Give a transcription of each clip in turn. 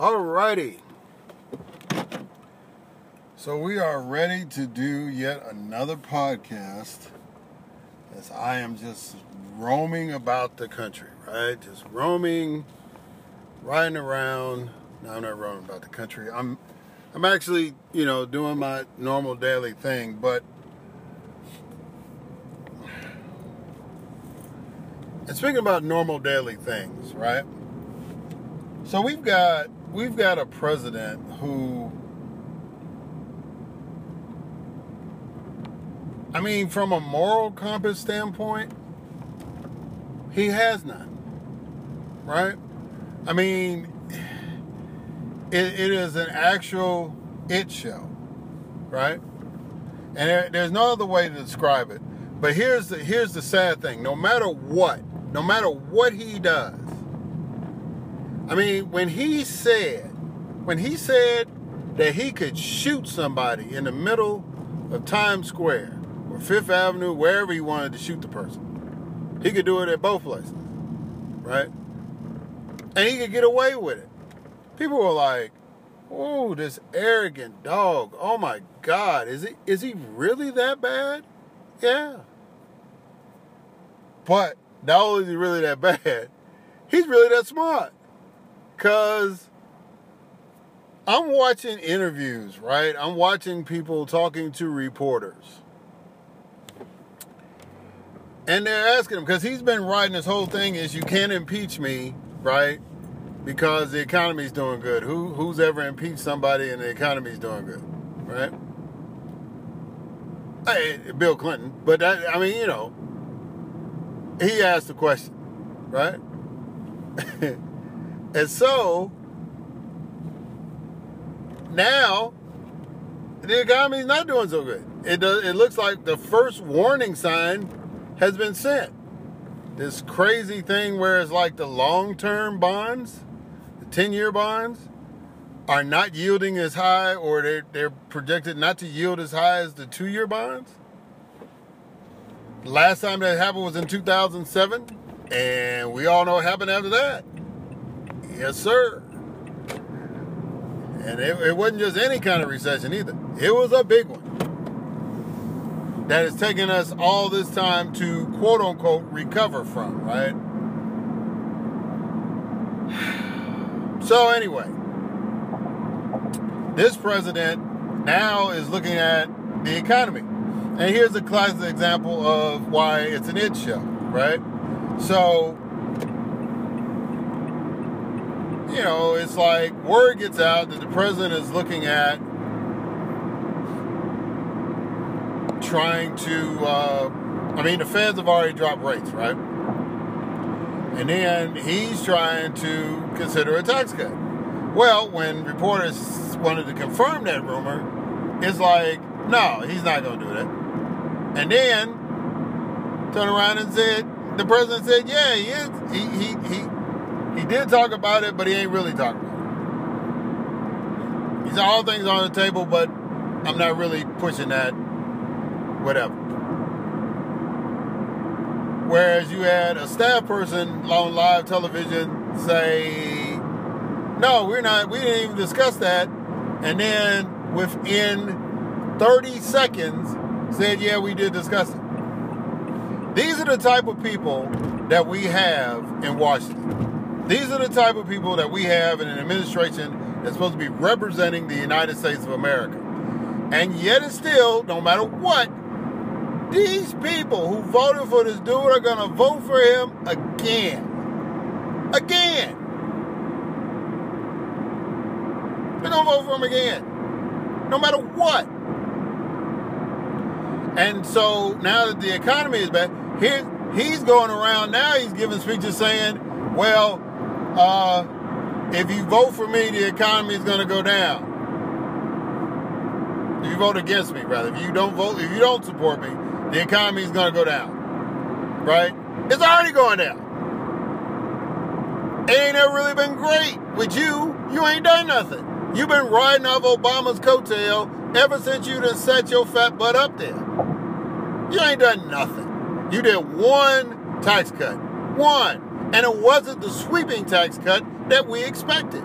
Alrighty. So we are ready to do yet another podcast as I am just roaming about the country, right? Just roaming, riding around. No, I'm not roaming about the country. I'm I'm actually, you know, doing my normal daily thing, but and speaking about normal daily things, right? So we've got we've got a president who I mean from a moral compass standpoint, he has none. Right? I mean it, it is an actual it show. Right? And there, there's no other way to describe it. But here's the here's the sad thing. No matter what, no matter what he does, I mean, when he said, when he said that he could shoot somebody in the middle of Times Square or Fifth Avenue, wherever he wanted to shoot the person, he could do it at both places, right? And he could get away with it. People were like, "Oh, this arrogant dog! Oh my God, is he is he really that bad?" Yeah. But not only is he really that bad, he's really that smart. Because I'm watching interviews, right? I'm watching people talking to reporters. And they're asking him, because he's been writing this whole thing is you can't impeach me, right? Because the economy's doing good. Who who's ever impeached somebody and the economy's doing good, right? Hey, Bill Clinton. But that, I mean, you know, he asked the question, right? And so now the economy is not doing so good. It does, it looks like the first warning sign has been sent. This crazy thing where it's like the long-term bonds, the 10-year bonds, are not yielding as high or they're, they're projected not to yield as high as the two-year bonds. Last time that happened was in 2007, and we all know what happened after that. Yes, sir. And it, it, wasn't just any kind of recession either. It was a big one that has taken us all this time to quote unquote recover from, right? So, anyway, this president now is looking at the economy. And here's a classic example of why it's an it show, right? So, you know, it's like word gets out that the president is looking at trying to, uh, I mean, the feds have already dropped rates, right? And then he's trying to consider a tax cut. Well, when reporters wanted to confirm that rumor, it's like, no, he's not going to do that. And then turn around and said, the president said, yeah, he is. He, he, he, he did talk about it, but he ain't really talking about it. He said all things on the table, but I'm not really pushing that. Whatever. Whereas you had a staff person on live television say, "No, we're not. We didn't even discuss that," and then within 30 seconds said, "Yeah, we did discuss it." These are the type of people that we have in Washington. These are the type of people that we have in an administration that's supposed to be representing the United States of America. And yet and still, no matter what, these people who voted for this dude are going to vote for him again. Again. They're going to vote for him again. No matter what. And so now that the economy is bad, here he's going around now, he's giving speeches saying, well, uh, if you vote for me, the economy is going to go down. If you vote against me, rather, if you don't vote, if you don't support me, the economy is going to go down. Right? It's already going down. It ain't ever really been great with you. You ain't done nothing. You've been riding off Obama's coattail ever since you done set your fat butt up there. You ain't done nothing. You did one tax cut. One. And it wasn't the sweeping tax cut that we expected.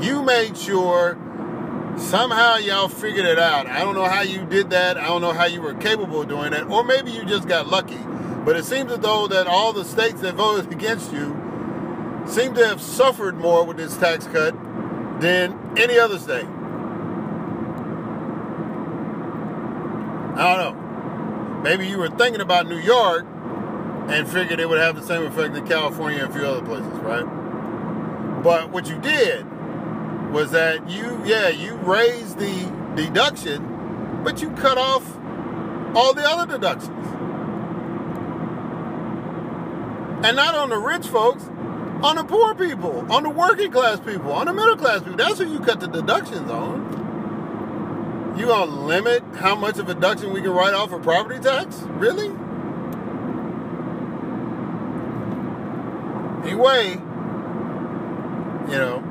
You made sure somehow y'all figured it out. I don't know how you did that. I don't know how you were capable of doing that. Or maybe you just got lucky. But it seems as though that all the states that voted against you seem to have suffered more with this tax cut than any other state. I don't know. Maybe you were thinking about New York and figured it would have the same effect in California and a few other places, right? But what you did was that you, yeah, you raised the deduction, but you cut off all the other deductions. And not on the rich folks, on the poor people, on the working class people, on the middle class people. That's who you cut the deductions on. You gonna limit how much of a deduction we can write off for property tax? Really? Anyway, you know,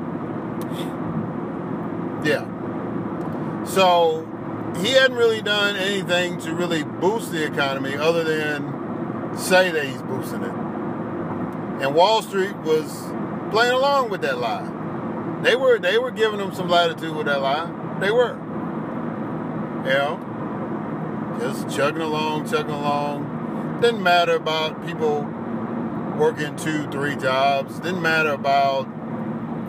yeah. So he hadn't really done anything to really boost the economy other than say that he's boosting it. And Wall Street was playing along with that lie. They were they were giving him some latitude with that lie. They were. You know, just chugging along, chugging along. Didn't matter about people working two, three jobs. Didn't matter about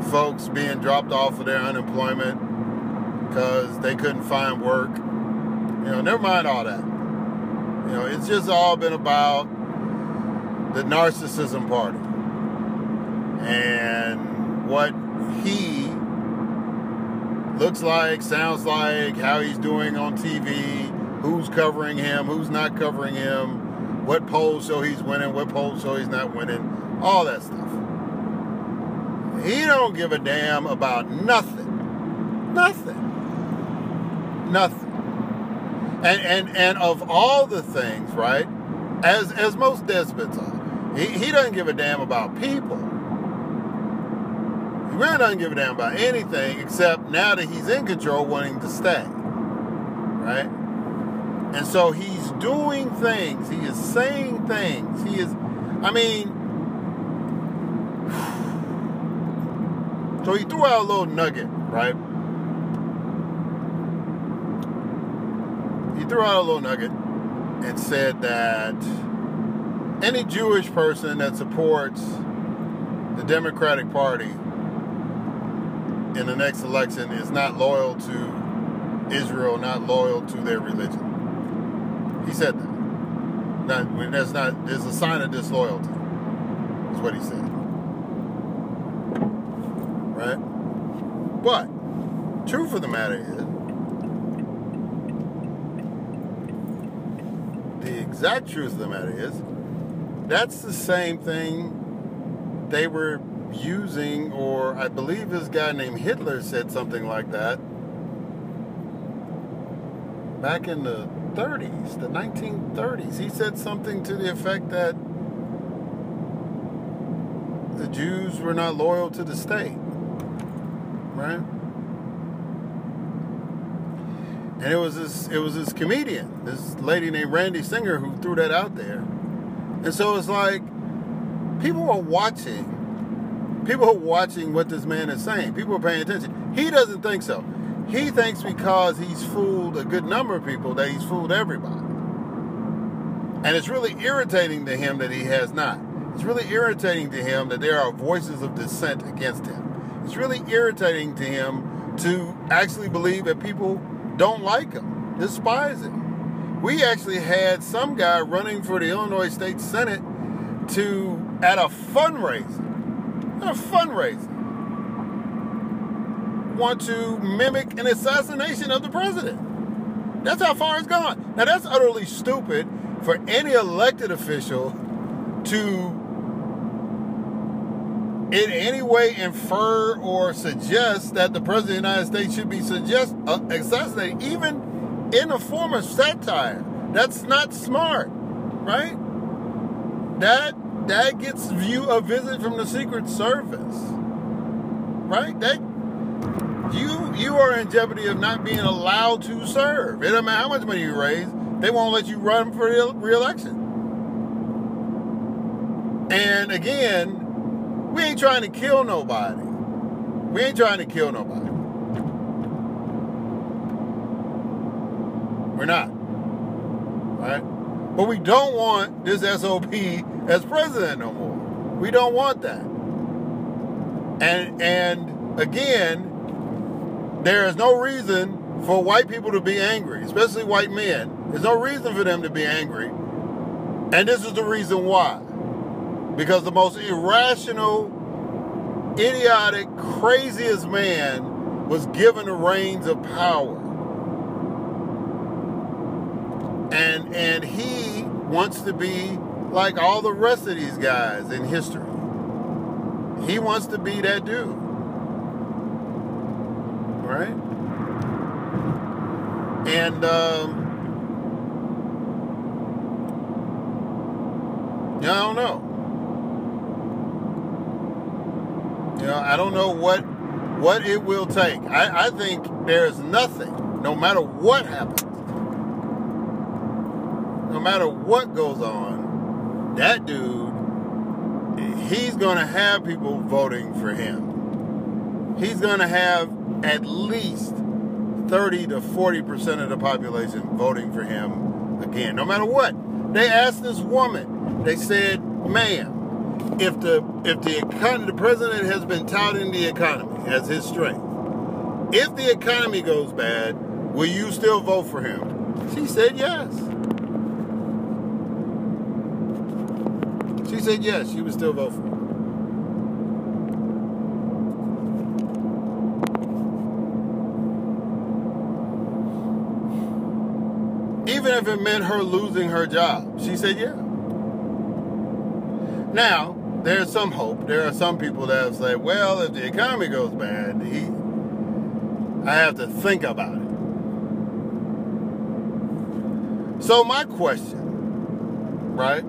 folks being dropped off of their unemployment because they couldn't find work. You know, never mind all that. You know, it's just all been about the narcissism party and what he looks like, sounds like, how he's doing on TV, who's covering him, who's not covering him, what polls show he's winning, what polls show he's not winning, all that stuff. He don't give a damn about nothing. Nothing. Nothing. And and and of all the things, right? As as most despots are, he, he doesn't give a damn about people. He really doesn't give a damn about anything except now that he's in control, wanting to stay. Right? And so he's doing things. He is saying things. He is, I mean, so he threw out a little nugget, right? He threw out a little nugget and said that any Jewish person that supports the Democratic Party in the next election is not loyal to Israel, not loyal to their religion. He said that. That's not, there's a sign of disloyalty, is what he said. Right? But, truth of the matter is, the exact truth of the matter is, that's the same thing they were using, or I believe this guy named Hitler said something like that back in the 30s, the 1930s. He said something to the effect that the Jews were not loyal to the state, right? And it was this, it was this comedian, this lady named Randy Singer, who threw that out there and so it's like people are watching. People are watching what this man is saying. People are paying attention. He doesn't think so. He thinks because he's fooled a good number of people that he's fooled everybody. And it's really irritating to him that he has not. It's really irritating to him that there are voices of dissent against him. It's really irritating to him to actually believe that people don't like him, despise him we actually had some guy running for the Illinois State Senate to at a fundraiser, a fundraiser, want to mimic an assassination of the president. That's how far it's gone. Now that's utterly stupid for any elected official to in any way infer or suggest that the president of the United States should be suggest uh, assassinated, even in a form of satire. That's not smart, right? That that gets view a visit from the Secret Service, right? That you you are in jeopardy of not being allowed to serve. It doesn't matter how much money you raise; they won't let you run for re-election. And again, we ain't trying to kill nobody. We ain't trying to kill nobody. We're not. Right? But we don't want this SOP as president no more. We don't want that. And and again, there is no reason for white people to be angry, especially white men. There's no reason for them to be angry. And this is the reason why. Because the most irrational, idiotic, craziest man was given the reins of power. And and he wants to be like all the rest of these guys in history. He wants to be that dude. Right? And um, yeah, I don't know. You know, I don't know what what it will take. I, I think there's nothing, no matter what happens, no matter what goes on, that dude, he's going to have people voting for him. He's going to have at least 30 to 40% of the population voting for him again, no matter what. They asked this woman, they said, ma'am, if the if the economy, the president has been touting the economy as his strength. If the economy goes bad, will you still vote for him? She said yes. She said yes, she would still vote for him. It meant her losing her job. She said yeah. Now, there's some hope. There are some people that have said, well, if the economy goes bad, he, I have to think about it. So, my question, right?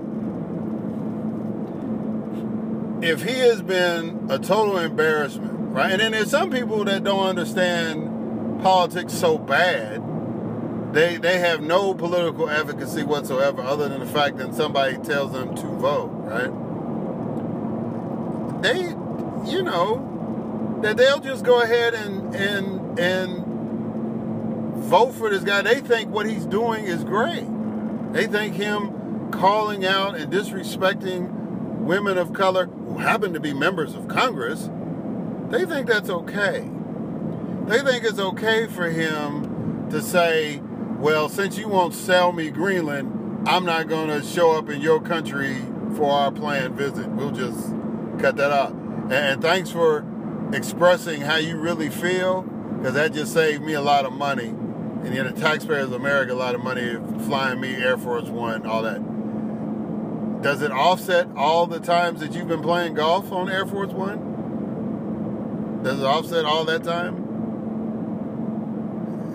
If he has been a total embarrassment, right? And then there's some people that don't understand politics so bad, they, they have no political advocacy whatsoever other than the fact that somebody tells them to vote, right? they, you know, that they'll just go ahead and and and vote for this guy. They think what he's doing is great. They think him calling out and disrespecting women of color who happen to be members of Congress, they think that's okay. They think it's okay for him to say, well, since you won't sell me Greenland, I'm not going to show up in your country for our planned visit. We'll just cut that out. And, thanks for expressing how you really feel, because that just saved me a lot of money. And you know, the taxpayers of America a lot of money flying me Air Force One, all that. Does it offset all the times that you've been playing golf on Air Force One? Does it offset all that time?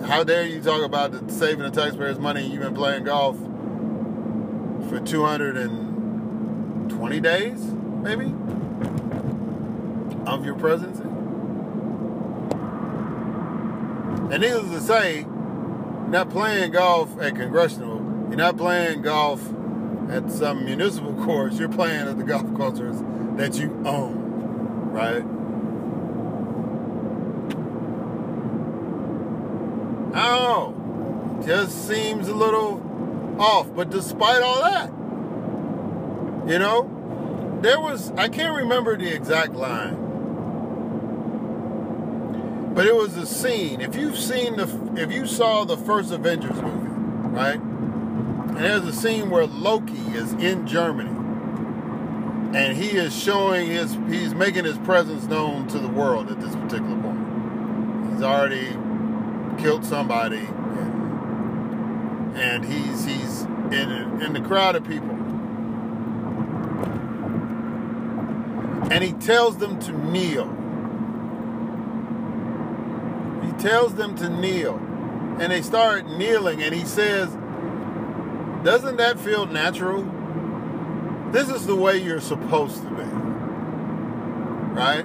How dare you talk about the, saving the taxpayers money you've been playing golf for 220 days, maybe? of your presidency. And needless to say, you're not playing golf at congressional, you're not playing golf at some municipal course, you're playing at the golf courses that you own, right? Know. Just seems a little off. But despite all that, you know, there was, I can't remember the exact line but it was a scene. If you've seen the, if you saw the first Avengers movie, right? And there's a scene where Loki is in Germany, and he is showing his, he's making his presence known to the world at this particular point. He's already killed somebody, and, and he's he's in in the crowd of people, and he tells them to kneel He tells them to kneel. And they start kneeling, and he says, Doesn't that feel natural? This is the way you're supposed to be. Right?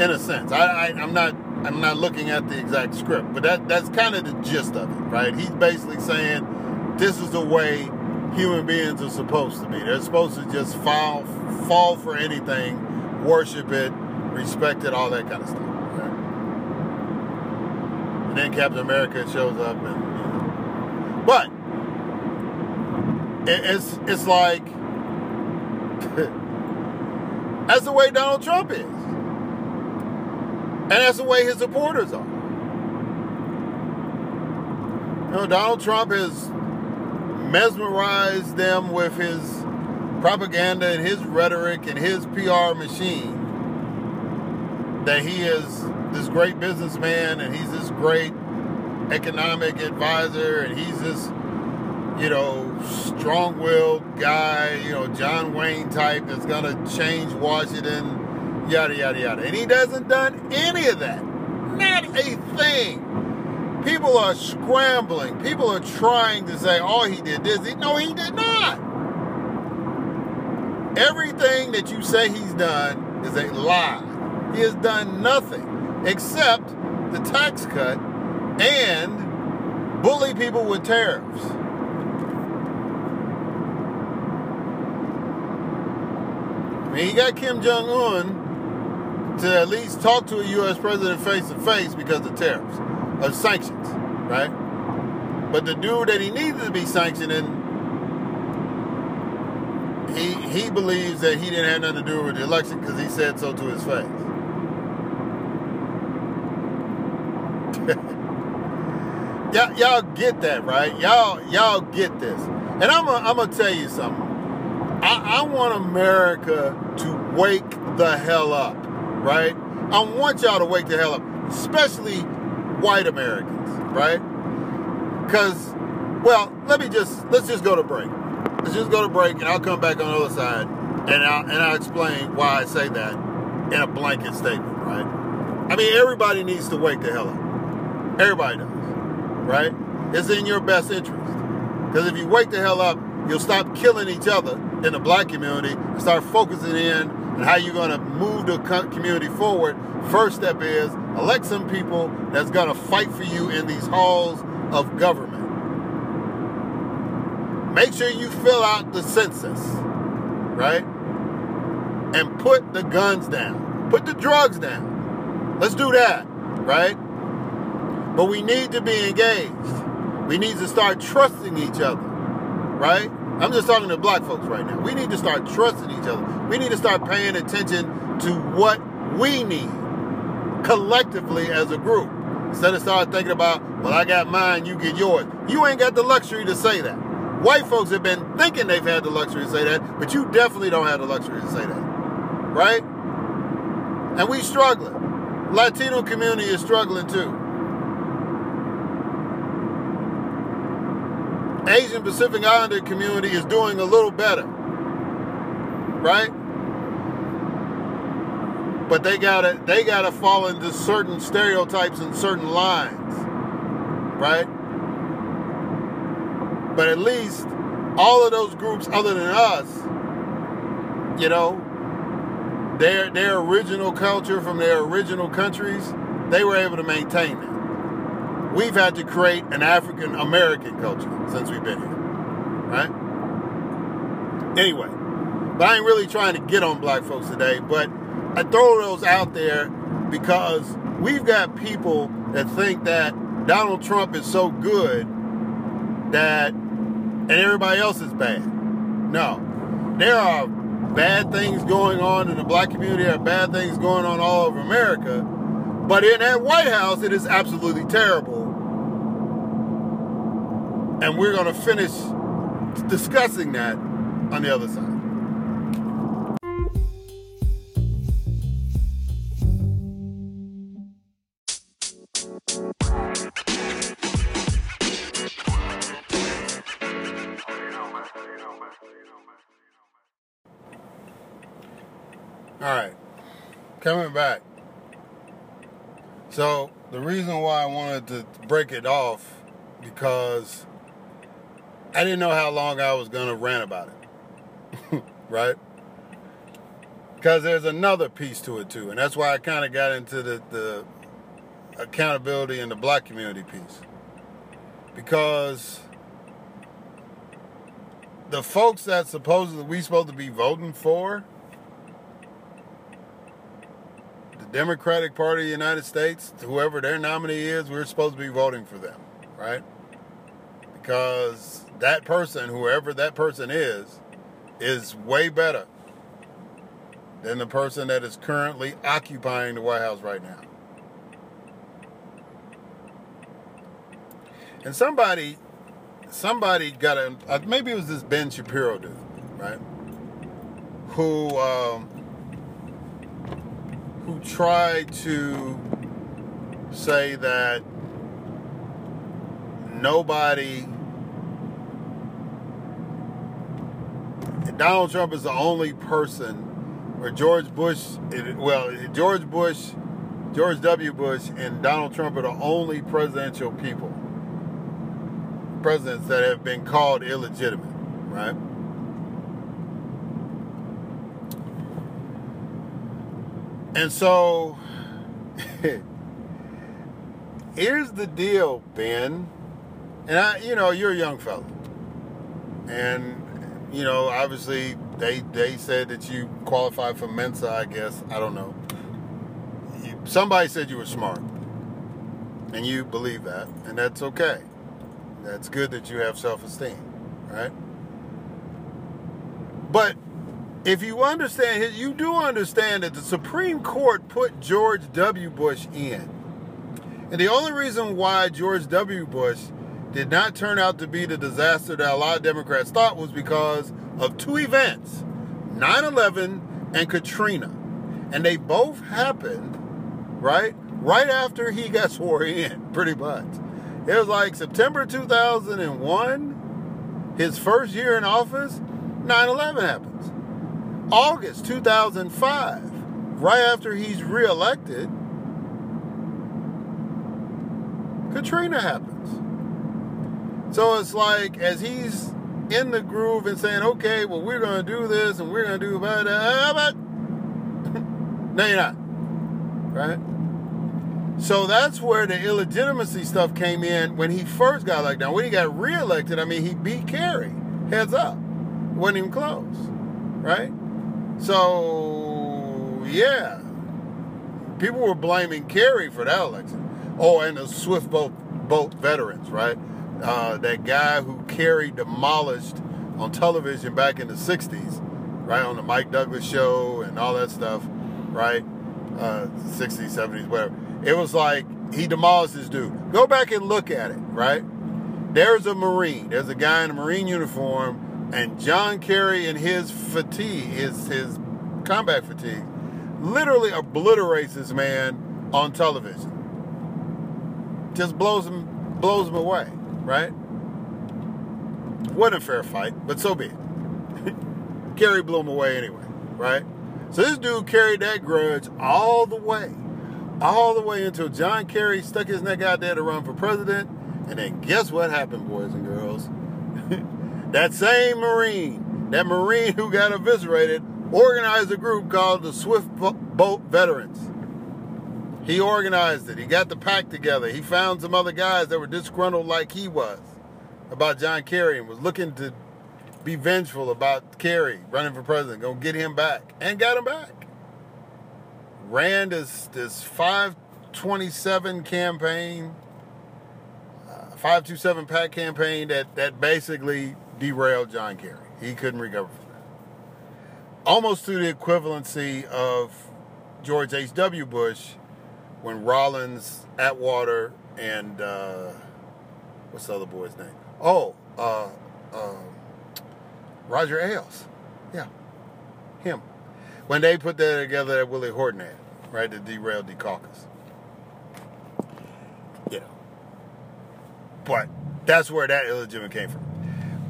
In a sense. I, I, am not I'm not looking at the exact script, but that, that's kind of the gist of it, right? He's basically saying this is the way human beings are supposed to be. They're supposed to just fall fall for anything, worship it, respect it, all that kind of stuff. Right? And then Captain America shows up, and you know. but it, it's it's like that's the way Donald Trump is, and that's the way his supporters are. You know, Donald Trump has mesmerized them with his propaganda and his rhetoric and his PR machine that he is this great businessman and he's this great economic advisor and he's this you know strong-willed guy you know john wayne type that's gonna change washington yada yada yada. And he doesn't done any of that. Not a thing. People are scrambling. People are trying to say oh he did this. No he did not. Everything that you say he's done is a lie. He has done nothing except the tax cut and bully people with tariffs. I mean, he got Kim Jong Un to at least talk to a U.S. president face to face because of tariffs, of sanctions, right? But the dude that he needed to be sanctioning, he he believes that he didn't have nothing to do with the election because he said so to his face. y'all, y'all get that, right? Y'all, y'all get this. And I'm gonna, I'm gonna tell you something. I, I want America to wake the hell up, right? I want y'all to wake the hell up, especially white Americans, right? Because, well, let me just let's just go to break. Let's just go to break, and I'll come back on the other side, and I'll and I'll explain why I say that in a blanket statement, right? I mean, everybody needs to wake the hell up. Everybody does, right? It's in your best interest. Because if you wake the hell up, you'll stop killing each other in the black community and start focusing in on how you're going to move the community forward. First step is elect some people that's going to fight for you in these halls of government. Make sure you fill out the census, right? And put the guns down. Put the drugs down. Let's do that, right? But we need to be engaged. We need to start trusting each other, right? I'm just talking to black folks right now. We need to start trusting each other. We need to start paying attention to what we need collectively as a group. Instead of start thinking about, well, I got mine, you get yours. You ain't got the luxury to say that. White folks have been thinking they've had the luxury to say that, but you definitely don't have the luxury to say that. Right? And we struggling. Latino community is struggling too. Asian Pacific Islander community is doing a little better. Right? But they gotta they gotta fall into certain stereotypes and certain lines. Right? But at least all of those groups other than us, you know, their their original culture from their original countries, they were able to maintain that we've had to create an African American culture since we've been here. Right? Anyway, but I ain't really trying to get on black folks today, but I throw those out there because we've got people that think that Donald Trump is so good that and everybody else is bad. No. There are bad things going on in the black community, there are bad things going on all over America. But in that White House, it is absolutely terrible and we're going to finish discussing that on the other side. All right, coming back. So, the reason why I wanted to break it off because I didn't know how long I was to rant about it. right? Because there's another piece to it too. And that's why I kind of got into the, the accountability and the black community piece. Because the folks that supposedly we supposed to be voting for, Democratic Party of the United States, whoever their nominee is, we're supposed to be voting for them, right? Because that person, whoever that person is, is way better than the person that is currently occupying the White House right now. And somebody, somebody got a, uh, maybe it was this Ben Shapiro dude, right? Who, um, tried to say that nobody Donald Trump is the only person or George Bush, well, George Bush, George W. Bush, and Donald Trump are the only presidential people, presidents that have been called illegitimate, right? And so, here's the deal, Ben. And I, you know, you're a young fella. And, you know, obviously they they said that you qualified for Mensa. I guess I don't know. You, somebody said you were smart, and you believe that, and that's okay. That's good that you have self-esteem, right? But if you understand, you do understand that the Supreme Court put George W. Bush in. And the only reason why George W. Bush did not turn out to be the disaster that a lot of Democrats thought was because of two events 9 11 and Katrina. And they both happened, right? Right after he got sworn in, pretty much. It was like September 2001, his first year in office, 9 11 happens. August 2005, right after he's reelected, Katrina happens. So it's like, as he's in the groove and saying, okay, well, we're going to do this and we're going to do that. no, you're not. Right? So that's where the illegitimacy stuff came in when he first got elected. Now, when he got reelected, I mean, he beat Kerry. Heads up. Wasn't even close. Right? So, yeah. People were blaming Kerry for that election. Oh, and the Swift boat, boat veterans, right? uh, that guy who Kerry demolished on television back in the 60s, right? On the Mike Douglas show and all that stuff, right? Uh, 60s, 70s, whatever. It was like he demolished this dude. Go back and look at it, right? There's a Marine. There's a guy in a Marine uniform, and John Kerry and his fatigue, his, his combat fatigue, literally obliterates this man on television. Just blows him, blows him away right? Wasn't a fair fight, but so be it. Kerry blew him away anyway, right? So this dude carried that grudge all the way, all the way until John Kerry stuck his neck out there to run for president. And then guess what happened, boys and girls? That same Marine, that Marine who got eviscerated, organized a group called the Swift Boat Veterans. He organized it. He got the pack together. He found some other guys that were disgruntled like he was about John Kerry and was looking to be vengeful about Kerry running for president, gonna get him back, and got him back. Ran this this 527 campaign, uh, 527 PAC campaign that that basically derailed John Kerry. He couldn't recover from that. Almost to the equivalency of George H.W. Bush when Rollins, Atwater, and uh, what's the other boy's name? Oh, uh, uh, Roger Ailes. Yeah, him. When they put that together that Willie Horton had, right, to derail Dukakis. Know. But that's where that illegitimate came from.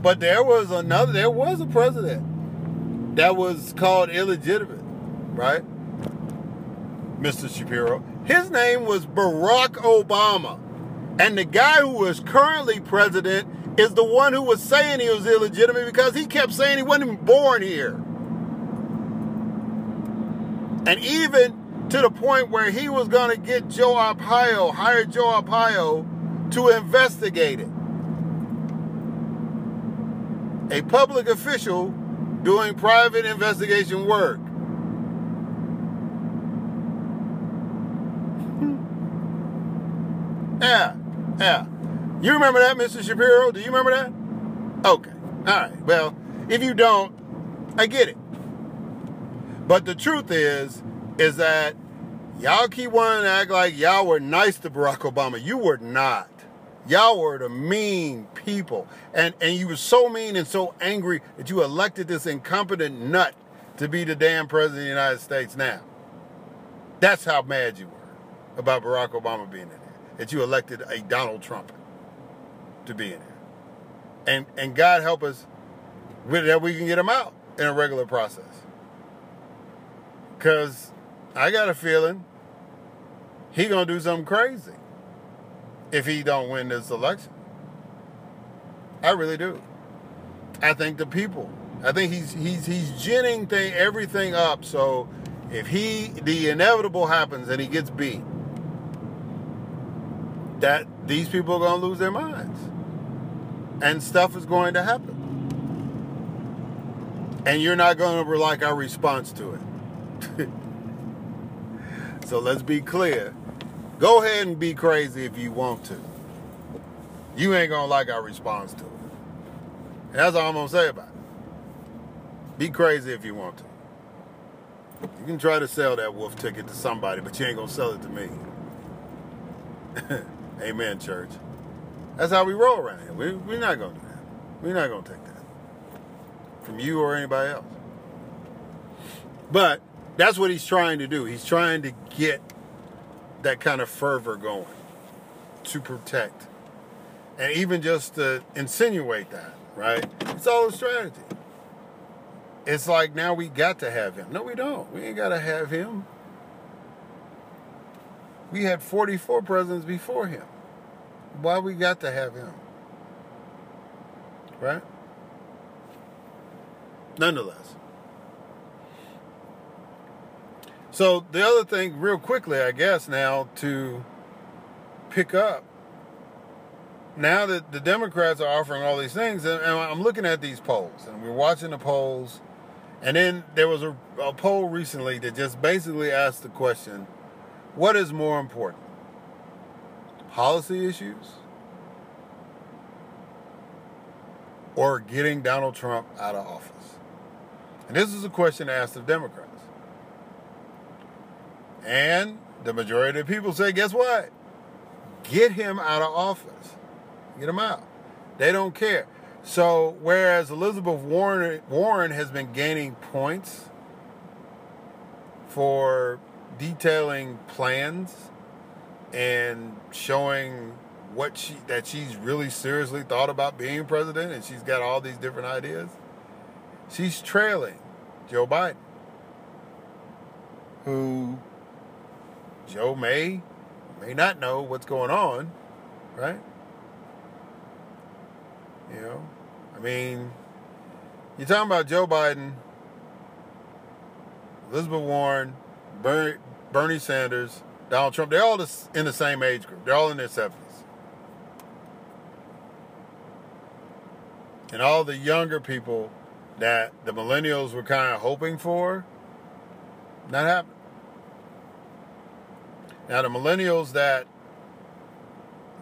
But there was another, there was a president that was called illegitimate, right? Mr. Shapiro. His name was Barack Obama. And the guy who is currently president is the one who was saying he was illegitimate because he kept saying he wasn't even born here. And even to the point where he was going to get Joe Arpaio, hire Joe Arpaio to investigate it a public official doing private investigation work. Hmm. yeah, yeah. You remember that, Mr. Shapiro? Do you remember that? Okay. All right. Well, if you don't, I get it. But the truth is, is that y'all keep wanting to act like y'all were nice to Barack Obama. You were not. Y'all were the mean people. And and you were so mean and so angry that you elected this incompetent nut to be the damn president of the United States now. That's how mad you were about Barack Obama being in there. That you elected a Donald Trump to be in there. And and God help us with that we can get him out in a regular process. Cause I got a feeling he gonna do something crazy if he don't win this election. I really do. I think the people. I think he's he's he's ginning thing everything up. So if he the inevitable happens and he gets beat, that these people are gonna lose their minds. And stuff is going to happen. And you're not gonna like our response to it. so let's be clear Go ahead and be crazy if you want to. You ain't gonna like our response to it. That's all I'm gonna say about it. Be crazy if you want to. You can try to sell that wolf ticket to somebody, but you ain't gonna sell it to me. Amen, church. That's how we roll around here. We, we're not gonna do that. We're not gonna take that from you or anybody else. But that's what he's trying to do. He's trying to get that kind of fervor going to protect and even just to insinuate that, right? It's all a strategy. It's like now we got to have him. No, we don't. We ain't got to have him. We had 44 presidents before him. Why we got to have him? Right? Nonetheless. So the other thing, real quickly, I guess now to pick up. Now that the Democrats are offering all these things, and I'm looking at these polls, and we're watching the polls, and then there was a, a poll recently that just basically asked the question: What is more important, policy issues, or getting Donald Trump out of office? And this is a question asked of Democrats. And the majority of people say, guess what? Get him out of office. Get him out. They don't care. So whereas Elizabeth Warren Warren has been gaining points for detailing plans and showing what she that she's really seriously thought about being president and she's got all these different ideas. She's trailing Joe Biden, who Joe may, may not know what's going on, right? You know, I mean, you're talking about Joe Biden, Elizabeth Warren, Bernie, Bernie Sanders, Donald Trump. They're all in the same age group. They're all in their 70s. And all the younger people that the millennials were kind of hoping for, not happening. Now, the millennials that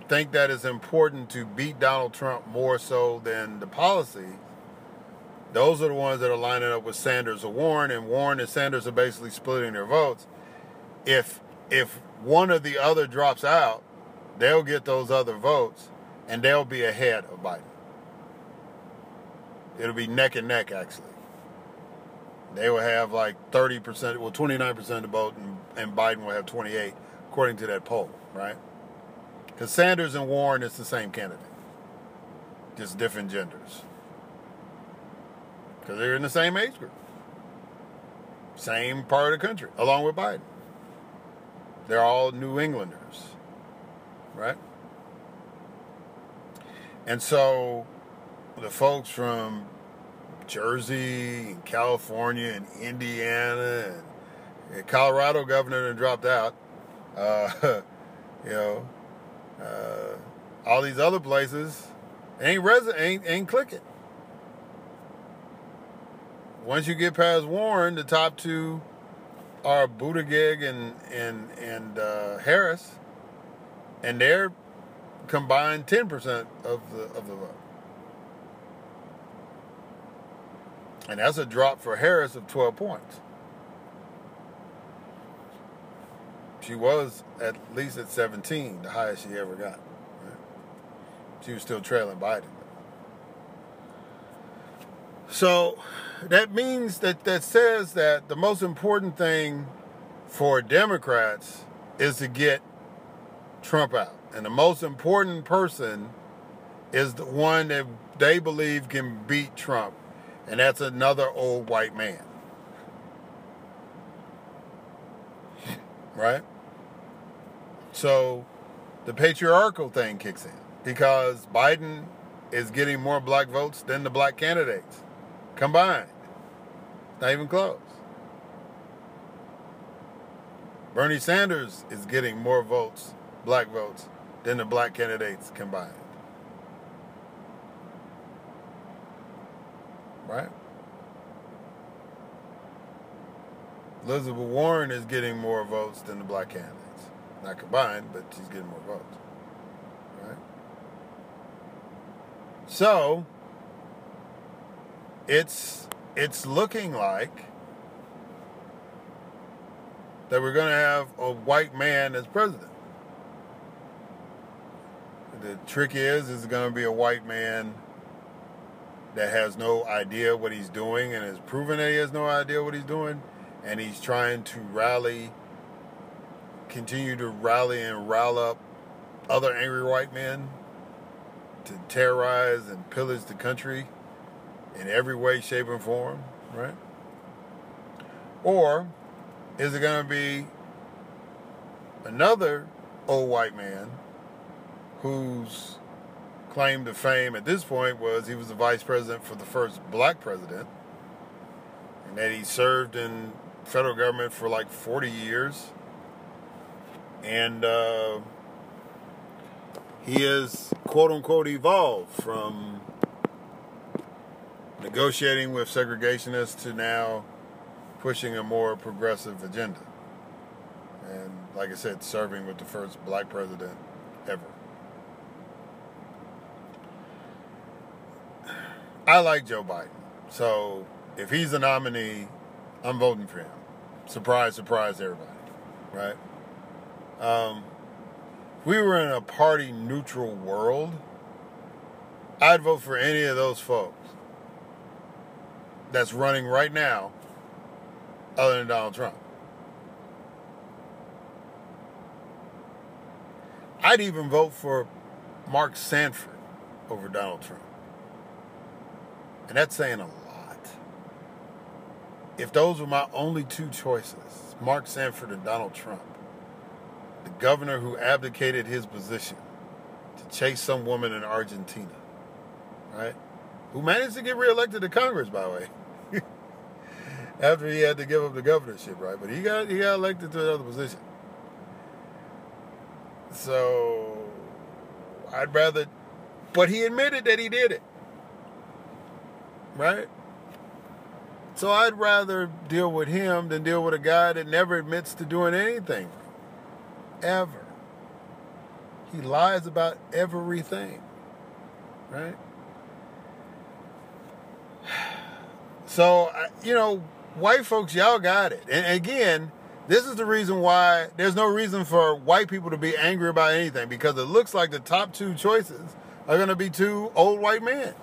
think that it's important to beat Donald Trump more so than the policy, those are the ones that are lining up with Sanders or Warren, and Warren and Sanders are basically splitting their votes. If if one or the other drops out, they'll get those other votes, and they'll be ahead of Biden. It'll be neck and neck, actually. They will have like 30%, well, 29% of the vote, and, and Biden will have 28 according to that poll, right? Because Sanders and Warren is the same candidate, just different genders. Because they're in the same age group, same part of the country, along with Biden. They're all New Englanders, right? And so the folks from Jersey and California and Indiana and Colorado governor dropped out uh, you know, uh, all these other places ain't resident, ain't ain't clicking. Once you get past Warren, the top two are Buttigieg and and and uh, Harris, and they're combined 10% of the of the vote. And that's a drop for Harris of 12 points. She was at least at 17, the highest she ever got. She was still trailing Biden. So that means that that says that the most important thing for Democrats is to get Trump out. And the most important person is the one that they believe can beat Trump. And that's another old white man. right? So the patriarchal thing kicks in because Biden is getting more black votes than the black candidates combined. Not even close. Bernie Sanders is getting more votes, black votes, than the black candidates combined. Right? Elizabeth Warren is getting more votes than the black candidates. Not combined, but he's getting more votes. Right? So, it's it's looking like that we're going to have a white man as president. The trick is, is going to be a white man that has no idea what he's doing and has proven that he has no idea what he's doing, and he's trying to rally, continue to rally and rile up other angry white men to terrorize and pillage the country in every way, shape, and form, right? Or is it going to be another old white man whose claim to fame at this point was he was the vice president for the first black president and that he served in federal government for like 40 years and uh, he is quote unquote evolved from negotiating with segregationists to now pushing a more progressive agenda. And like I said, serving with the first black president ever. I like Joe Biden. So if he's the nominee, I'm voting for him. Surprise, surprise, everybody. Right? Um, we were in a party neutral world, I'd vote for any of those folks that's running right now other than Donald Trump. I'd even vote for Mark Sanford over Donald Trump. And that's saying a lot. If those were my only two choices, Mark Sanford and Donald Trump, governor who abdicated his position to chase some woman in Argentina, right? Who managed to get reelected to Congress, by the way after he had to give up the governorship, right? But he got he got elected to another position. So I'd rather, but he admitted that he did it, right? So I'd rather deal with him than deal with a guy that never admits to doing anything, ever. He lies about everything, right? So, you know, white folks, y'all got it. And again, this is the reason why there's no reason for white people to be angry about anything because it looks like the top two choices are going to be two old white men.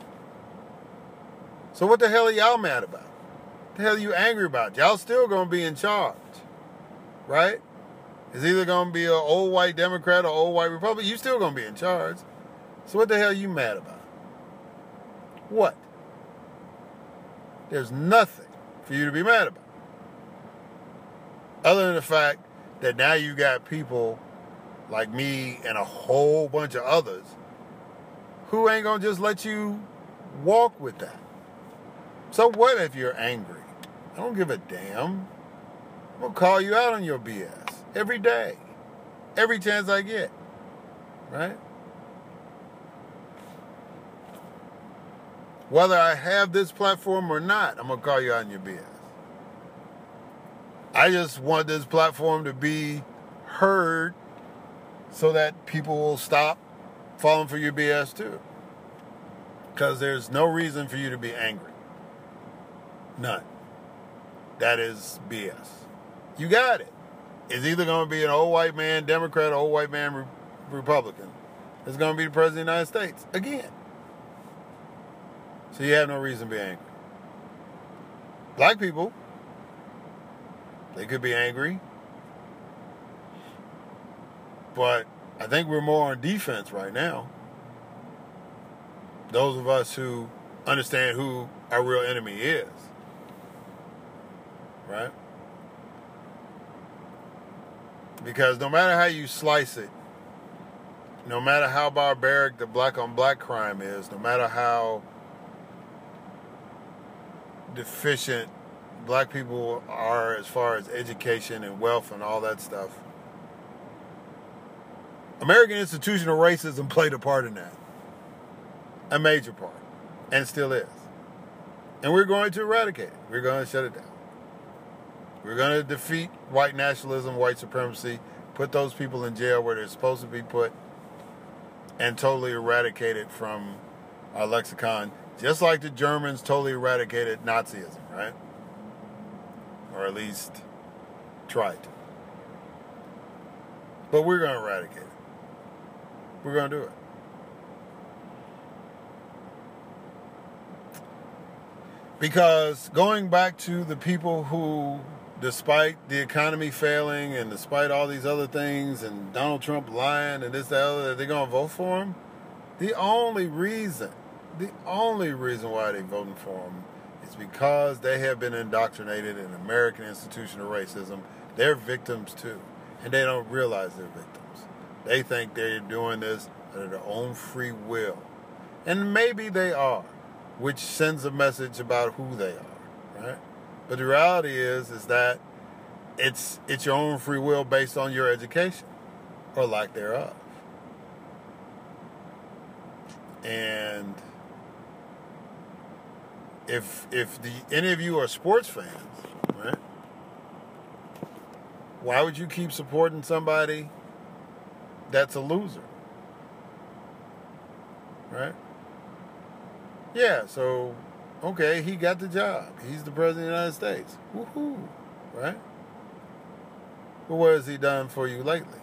So what the hell are y'all mad about? What the hell are you angry about? Y'all still going to be in charge, right? It's either to be an old white Democrat or old white Republican. You're still to be in charge. So what the hell are you mad about? What? There's nothing for you to be mad about. Other than the fact that now you got people like me and a whole bunch of others who ain't gonna just let you walk with that. So what if you're angry? I don't give a damn. I'm gonna call you out on your BS every day, every chance I get, right? Whether I have this platform or not, I'm going to call you out on your BS. I just want this platform to be heard so that people will stop falling for your BS too. Because there's no reason for you to be angry. None. That is BS. You got it. It's either going to be an old white man Democrat or old white man Re- Republican. It's going to be the President of the United States again. So you have no reason to be angry. Black people, they could be angry. But I think we're more on defense right now. Those of us who understand who our real enemy is. Right? Because no matter how you slice it, no matter how barbaric the black on black crime is, no matter how deficient black people are as far as education and wealth and all that stuff, American institutional racism played a part in that. A major part. And still is. And we're going to eradicate it. We're going to shut it down. We're going to defeat white nationalism, white supremacy, put those people in jail where they're supposed to be put, and totally eradicate it from our lexicon, just like the Germans totally eradicated Nazism, right? Or at least tried to. But we're going to eradicate it. We're going to do it. Because going back to the people who, despite the economy failing and despite all these other things and Donald Trump lying and this, that, other, they're going to vote for him, the only reason, the only reason why they're voting for him is because they have been indoctrinated in American institutional racism. They're victims too, and they don't realize they're victims. They think they're doing this out of their own free will. And maybe they are, which sends a message about who they are, right? But the reality is is that it's it's your own free will based on your education or lack thereof. And if if the any of you are sports fans, right? Why would you keep supporting somebody that's a loser. Right? Yeah, so, okay, he got the job. He's the President of the United States. Woohoo. Right? But what has he done for you lately?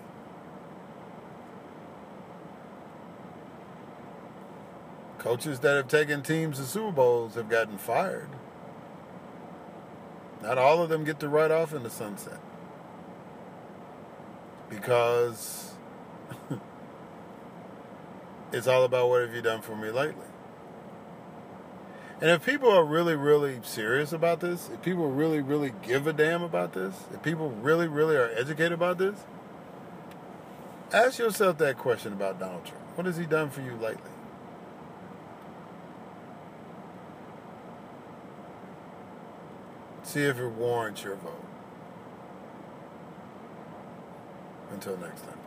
Coaches that have taken teams to Super Bowls have gotten fired. Not all of them get to ride off in the sunset. Because it's all about what have you done for me lately. And if people are really, really serious about this, if people really, really give a damn about this, if people really, really are educated about this, ask yourself that question about Donald Trump. What has he done for you lately? See if it warrants your vote. Until next time.